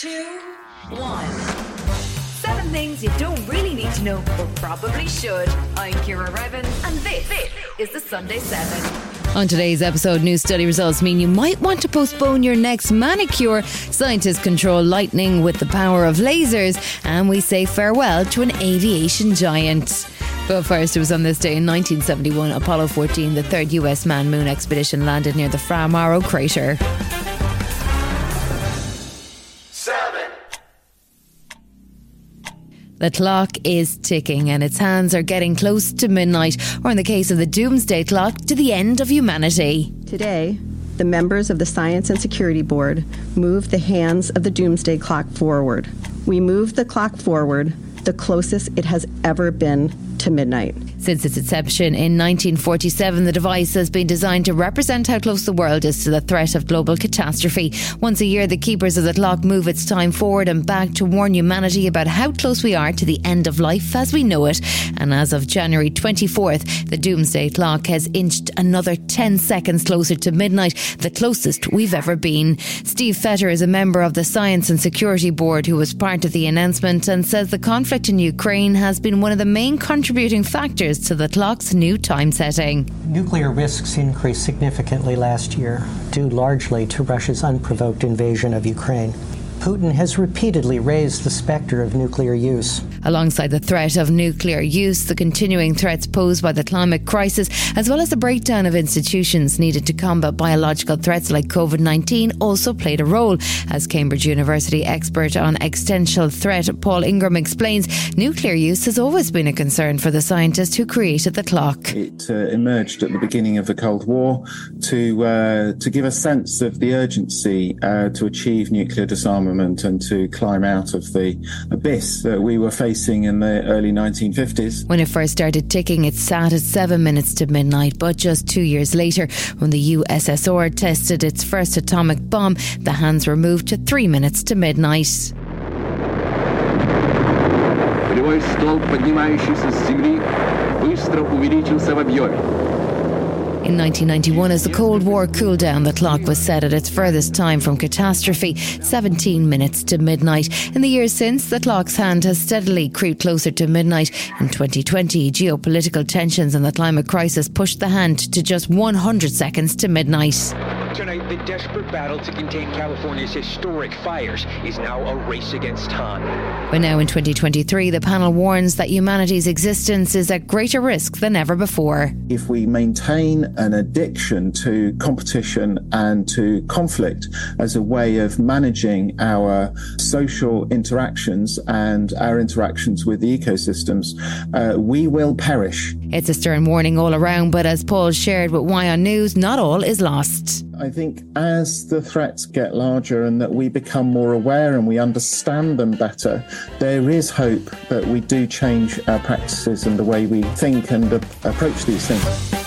two, one. Seven things you don't really need to know, but probably should. I'm Ciara Revins, and this, this is the Sunday 7. On today's episode, new study results mean you might want to postpone your next manicure. Scientists control lightning with the power of lasers, and we say farewell to an aviation giant. But first, it was on this day in 1971, Apollo 14, the third US manned moon expedition, landed near the Fra Mauro crater. The clock is ticking and its hands are getting close to midnight, or in the case of the doomsday clock, to the end of humanity. Today, the members of the Science and Security Board moved the hands of the doomsday clock forward. We moved the clock forward the closest it has ever been to midnight. Since its inception in 1947, the device has been designed to represent how close the world is to the threat of global catastrophe. Once a year, the keepers of the clock move its time forward and back to warn humanity about how close we are to the end of life as we know it. And as of January 24th, the doomsday clock has inched another 10 seconds closer to midnight, the closest we've ever been. Steve Fetter is a member of the Science and Security Board who was part of the announcement and says the conflict in Ukraine has been one of the main contributing factors to the clock's new time setting. Nuclear risks increased significantly last year, due largely to Russia's unprovoked invasion of Ukraine. Putin has repeatedly raised the specter of nuclear use. Alongside the threat of nuclear use, the continuing threats posed by the climate crisis, as well as the breakdown of institutions needed to combat biological threats like COVID 19, also played a role. As Cambridge University expert on existential threat Paul Ingram explains, nuclear use has always been a concern for the scientist who created the clock. It uh, emerged at the beginning of the Cold War to, uh, to give a sense of the urgency uh, to achieve nuclear disarmament and to climb out of the abyss that we were facing in the early 1950s. When it first started ticking, it sat at seven minutes to midnight. But just two years later, when the USSR tested its first atomic bomb, the hands were moved to three minutes to midnight. Полевой столб, поднимающийся с земли, быстро увеличился в объеме. In 1991, as the Cold War cooled down, the clock was set at its furthest time from catastrophe, 17 minutes to midnight. In the years since, the clock's hand has steadily crept closer to midnight. In 2020, geopolitical tensions and the climate crisis pushed the hand to just 100 seconds to midnight. Tonight, the desperate battle to contain California's historic fires is now a race against time. But now in 2023, the panel warns that humanity's existence is at greater risk than ever before. If we maintain an addiction to competition and to conflict as a way of managing our social interactions and our interactions with the ecosystems, uh, we will perish. It's a stern warning all around, but as Paul shared with WION News, not all is lost. I think as the threats get larger and that we become more aware and we understand them better, there is hope that we do change our practices and the way we think and approach these things.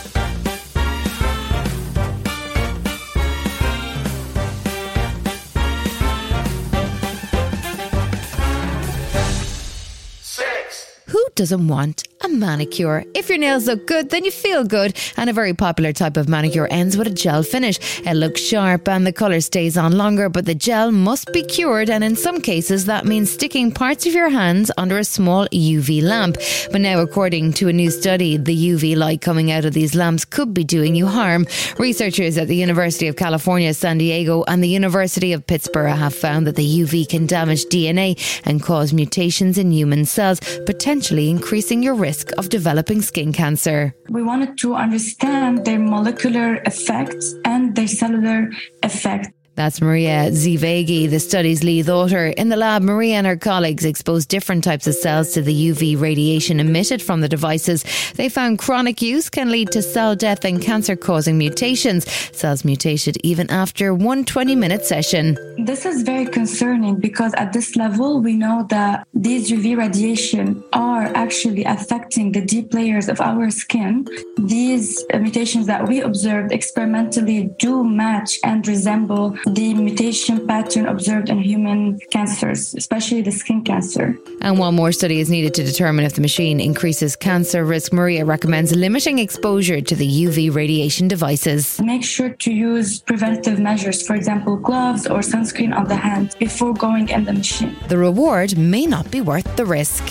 Doesn't want a manicure? If your nails look good, then you feel good. And a very popular type of manicure ends with a gel finish. It looks sharp and the colour stays on longer, but the gel must be cured. And in some cases, that means sticking parts of your hands under a small UV lamp. But now, according to a new study, the UV light coming out of these lamps could be doing you harm. Researchers at the University of California, San Diego, and the University of Pittsburgh have found that the UV can damage DNA and cause mutations in human cells, potentially increasing your risk of developing skin cancer. We wanted to understand their molecular effects and their cellular effects. That's Maria Zhivagui, the study's lead author. In the lab, Maria and her colleagues exposed different types of cells to the UV radiation emitted from the devices. They found chronic use can lead to cell death and cancer causing mutations. Cells mutated even after one 20 minute session. This is very concerning because at this level, we know that these UV radiation are actually affecting the deep layers of our skin. These mutations that we observed experimentally do match and resemble the mutation pattern observed in human cancers, especially the skin cancer. And while more study is needed to determine if the machine increases cancer risk, Maria recommends limiting exposure to the UV radiation devices. Make sure to use preventative measures, for example, gloves or sunscreen on the hands before going in the machine. The reward may not be worth the risk.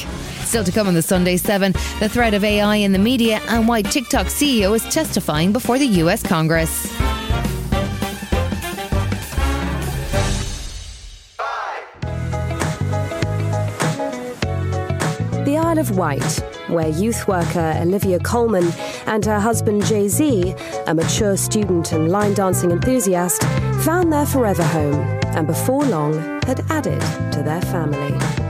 Still to come on the Sunday 7, the threat of AI in the media and why TikTok CEO is testifying before the US Congress. Isle of Wight, where youth worker Olivia Coleman and her husband Jay Z, a mature student and line dancing enthusiast, found their forever home and before long had added to their family.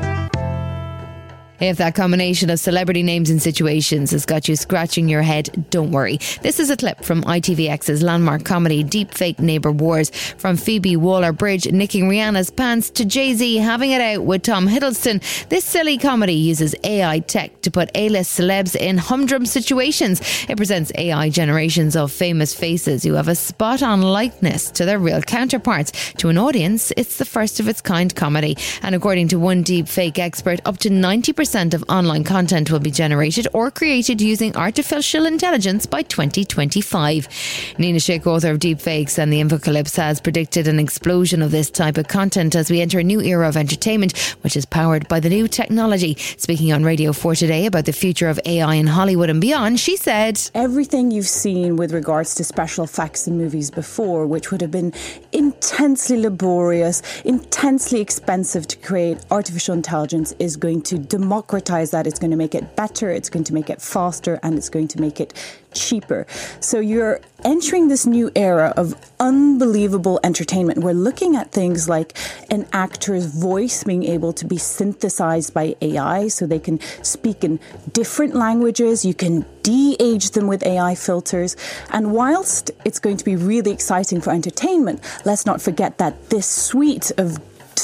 If that combination of celebrity names and situations has got you scratching your head, don't worry. This is a clip from ITVX's landmark comedy Deepfake Neighbour Wars. From Phoebe Waller Bridge nicking Rihanna's pants to Jay Z having it out with Tom Hiddleston, this silly comedy uses AI tech to put A list celebs in humdrum situations. It presents AI generations of famous faces who have a spot on likeness to their real counterparts. To an audience, it's the first of its kind comedy. And according to one deepfake expert, up to 90% of online content will be generated or created using artificial intelligence by 2025. Nina Schick, author of Deepfakes and the Infocalypse, has predicted an explosion of this type of content as we enter a new era of entertainment, which is powered by the new technology. Speaking on Radio 4 today about the future of AI in Hollywood and beyond, she said Everything you've seen with regards to special effects in movies before, which would have been intensely laborious, intensely expensive to create, artificial intelligence is going to democratize that. It's going to make it better, it's going to make it faster, and it's going to make it cheaper. So you're entering this new era of unbelievable entertainment. We're looking at things like an actor's voice being able to be synthesized by AI so they can speak in different languages. You can de age them with AI filters. And whilst it's going to be really exciting for entertainment, let's not forget that this suite of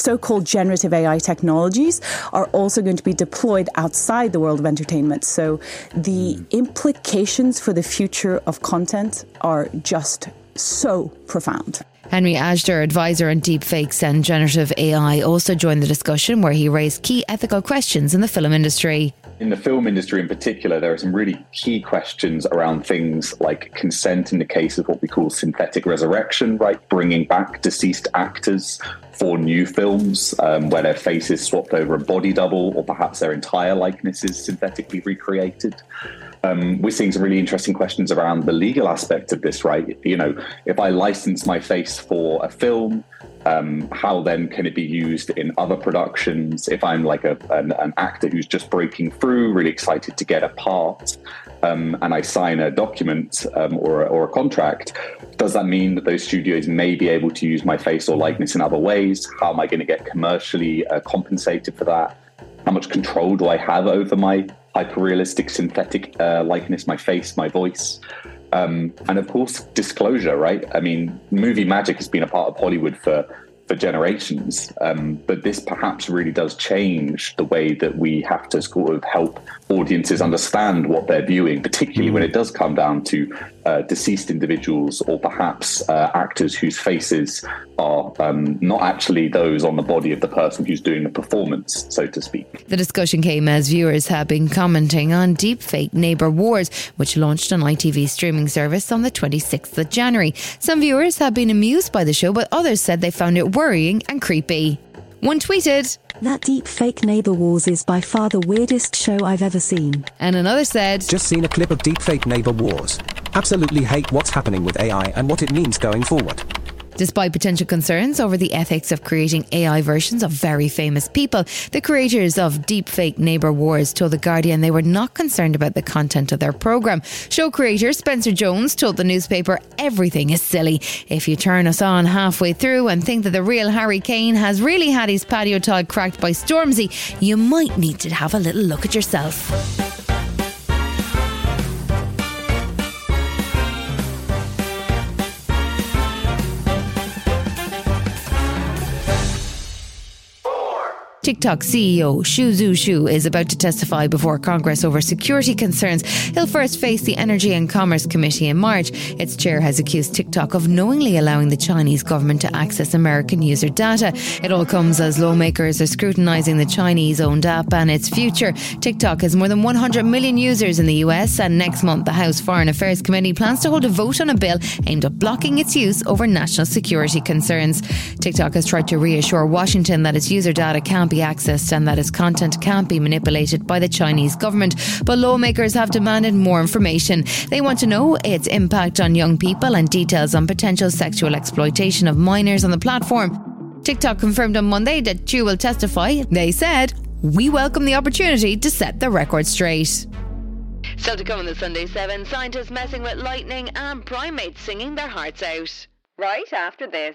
so called generative AI technologies are also going to be deployed outside the world of entertainment. So the hmm. implications for the future of content are just so profound. Henry Ajder, advisor on deepfakes and generative AI, also joined the discussion where he raised key ethical questions in the film industry. In the film industry in particular, there are some really key questions around things like consent in the case of what we call synthetic resurrection, right? Bringing back deceased actors for new films um, where their face is swapped over a body double or perhaps their entire likeness is synthetically recreated. Um, we're seeing some really interesting questions around the legal aspect of this, right? You know, if I license my face for a film, um, how then can it be used in other productions? If I'm like a, an, an actor who's just breaking through, really excited to get a part, um, and I sign a document um, or, or a contract, does that mean that those studios may be able to use my face or likeness in other ways? How am I going to get commercially uh, compensated for that? How much control do I have over my hyper-realistic synthetic uh, likeness, my face, my voice? Um, and of course, disclosure, right? I mean, movie magic has been a part of Hollywood for for generations. Um, but this perhaps really does change the way that we have to sort of help audiences understand what they're viewing, particularly when it does come down to uh, deceased individuals or perhaps uh, actors whose faces are um, not actually those on the body of the person who's doing the performance, so to speak. The discussion came as viewers have been commenting on Deepfake Neighbour Wars, which launched on ITV streaming service on the 26th of January. Some viewers have been amused by the show, but others said they found it worrying and creepy. One tweeted, That deep fake Neighbour Wars is by far the weirdest show I've ever seen. And another said, Just seen a clip of deep fake Neighbour Wars. Absolutely hate what's happening with AI and what it means going forward. Despite potential concerns over the ethics of creating AI versions of very famous people, the creators of Deepfake Neighbour Wars told The Guardian they were not concerned about the content of their programme. Show creator Spencer Jones told the newspaper everything is silly. If you turn us on halfway through and think that the real Harry Kane has really had his patio tile cracked by Stormzy, you might need to have a little look at yourself. TikTok CEO Shou Chew is about to testify before Congress over security concerns. He'll first face the Energy and Commerce Committee in March. Its chair has accused TikTok of knowingly allowing the Chinese government to access American user data. It all comes as lawmakers are scrutinizing the Chinese owned app and its future. TikTok has more than 100 million users in the US, and next month, the House Foreign Affairs Committee plans to hold a vote on a bill aimed at blocking its use over national security concerns. TikTok has tried to reassure Washington that its user data can't be accessed and that its content can't be manipulated by the Chinese government, but lawmakers have demanded more information. They want to know its impact on young people and details on potential sexual exploitation of minors on the platform. TikTok confirmed on Monday that Chew will testify. They said, We welcome the opportunity to set the record straight. Still to come on the Sunday 7, scientists messing with lightning and primates singing their hearts out. Right after this.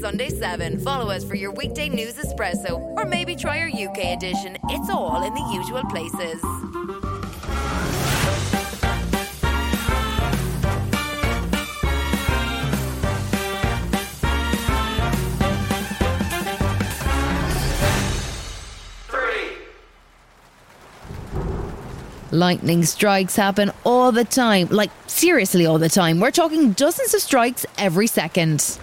Sunday 7. Follow us for your weekday news espresso, or maybe try our UK edition. It's all in the usual places. Lightning strikes happen all the time. Like, seriously, all the time. We're talking dozens of strikes every second.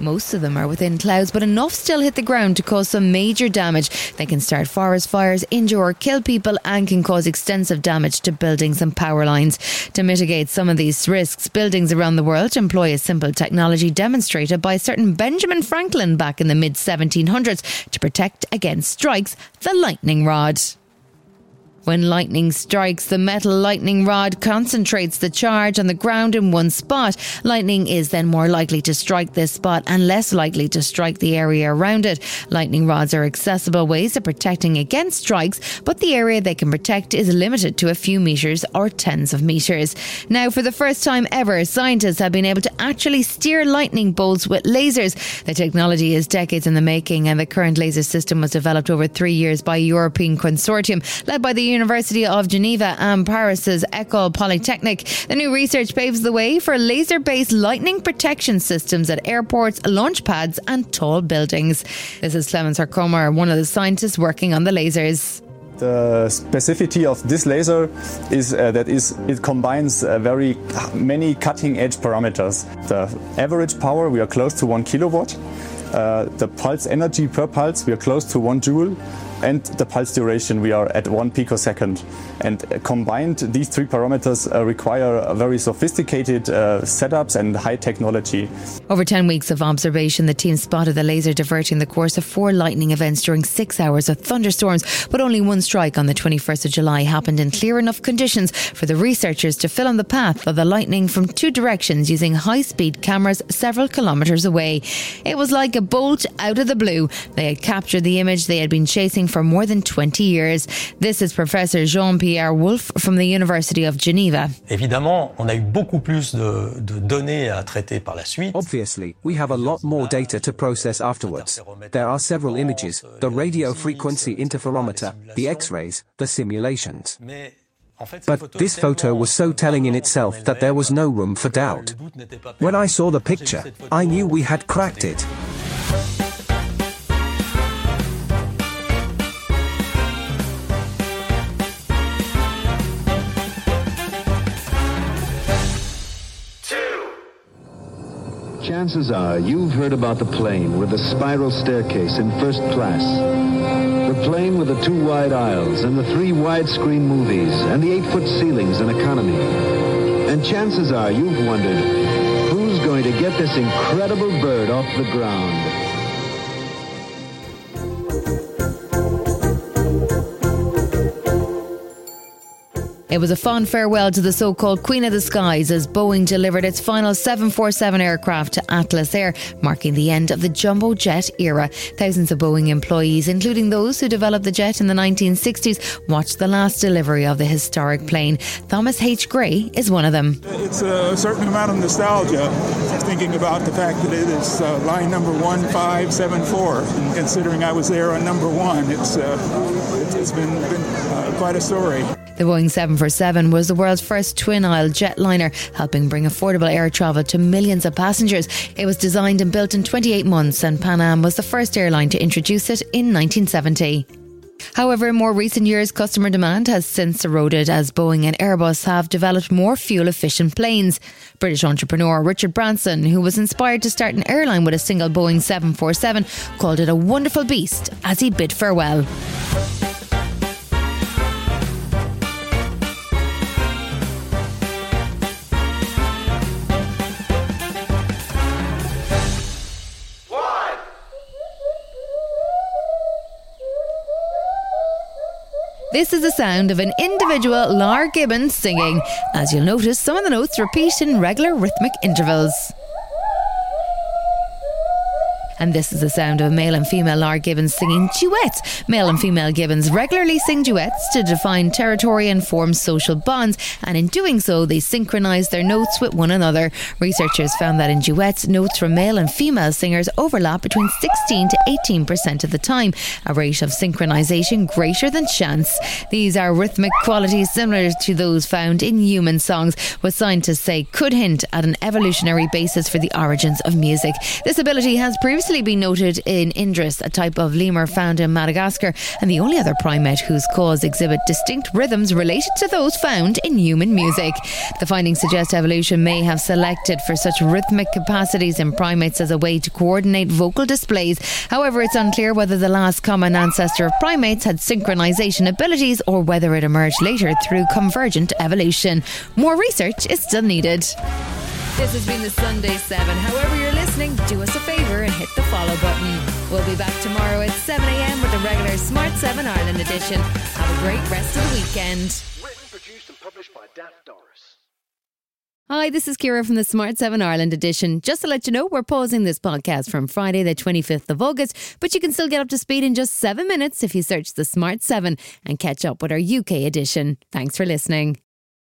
Most of them are within clouds, but enough still hit the ground to cause some major damage. They can start forest fires, injure or kill people, and can cause extensive damage to buildings and power lines. To mitigate some of these risks, buildings around the world employ a simple technology demonstrated by a certain Benjamin Franklin back in the mid 1700s to protect against strikes the lightning rod. When lightning strikes, the metal lightning rod concentrates the charge on the ground in one spot. Lightning is then more likely to strike this spot and less likely to strike the area around it. Lightning rods are accessible ways of protecting against strikes, but the area they can protect is limited to a few meters or tens of meters. Now, for the first time ever, scientists have been able to actually steer lightning bolts with lasers. The technology is decades in the making, and the current laser system was developed over three years by a European consortium led by the University of Geneva and Paris's Ecole Polytechnique. The new research paves the way for laser based lightning protection systems at airports, launch pads, and tall buildings. This is Clemens Herkommer, one of the scientists working on the lasers. The specificity of this laser is uh, that is it combines uh, very many cutting edge parameters. The average power we are close to one kilowatt. Uh, the pulse energy per pulse we are close to one joule and the pulse duration we are at one picosecond. And uh, combined, these three parameters uh, require very sophisticated uh, setups and high technology. Over 10 weeks of observation, the team spotted the laser diverting the course of four lightning events during six hours of thunderstorms, but only one strike on the 21st of July happened in clear enough conditions for the researchers to fill in the path of the lightning from two directions using high speed cameras several kilometres away. It was like a bolt out of the blue. They had captured the image they had been chasing for more than 20 years. This is Professor Jean Pierre Wolf from the University of Geneva. Évidemment, on a eu beaucoup plus de, de données à traiter par la suite. Obviously, we have a lot more data to process afterwards. There are several images the radio frequency interferometer, the X rays, the simulations. But this photo was so telling in itself that there was no room for doubt. When I saw the picture, I knew we had cracked it. Chances are you've heard about the plane with the spiral staircase in first class. The plane with the two wide aisles and the three widescreen movies and the eight-foot ceilings in economy. And chances are you've wondered, who's going to get this incredible bird off the ground? It was a fond farewell to the so called Queen of the Skies as Boeing delivered its final 747 aircraft to Atlas Air, marking the end of the jumbo jet era. Thousands of Boeing employees, including those who developed the jet in the 1960s, watched the last delivery of the historic plane. Thomas H. Gray is one of them. It's a certain amount of nostalgia thinking about the fact that it is uh, line number 1574. And considering I was there on number one, it's, uh, it's been, been uh, quite a story. The Boeing 747 was the world's first twin aisle jetliner, helping bring affordable air travel to millions of passengers. It was designed and built in 28 months, and Pan Am was the first airline to introduce it in 1970. However, in more recent years, customer demand has since eroded as Boeing and Airbus have developed more fuel efficient planes. British entrepreneur Richard Branson, who was inspired to start an airline with a single Boeing 747, called it a wonderful beast as he bid farewell. This is the sound of an individual Lar Gibbons singing. As you'll notice, some of the notes repeat in regular rhythmic intervals. And this is the sound of a male and female Lar Gibbons singing duets. Male and female Gibbons regularly sing duets to define territory and form social bonds, and in doing so, they synchronise their notes with one another. Researchers found that in duets, notes from male and female singers overlap between 16 to 18% of the time, a rate of synchronisation greater than chance. These are rhythmic qualities similar to those found in human songs, what scientists say could hint at an evolutionary basis for the origins of music. This ability has previously previously been noted in Indris, a type of lemur found in Madagascar, and the only other primate whose calls exhibit distinct rhythms related to those found in human music. The findings suggest evolution may have selected for such rhythmic capacities in primates as a way to coordinate vocal displays. However, it's unclear whether the last common ancestor of primates had synchronization abilities or whether it emerged later through convergent evolution. More research is still needed. This has been the Sunday 7. However, you're listening, do us a and hit the follow button. We'll be back tomorrow at 7 a.m. with the regular Smart 7 Ireland edition. Have a great rest of the weekend. Written, produced, and published by Daft Doris. Hi, this is Ciara from the Smart 7 Ireland edition. Just to let you know, we're pausing this podcast from Friday, the 25th of August, but you can still get up to speed in just seven minutes if you search the Smart 7 and catch up with our UK edition. Thanks for listening.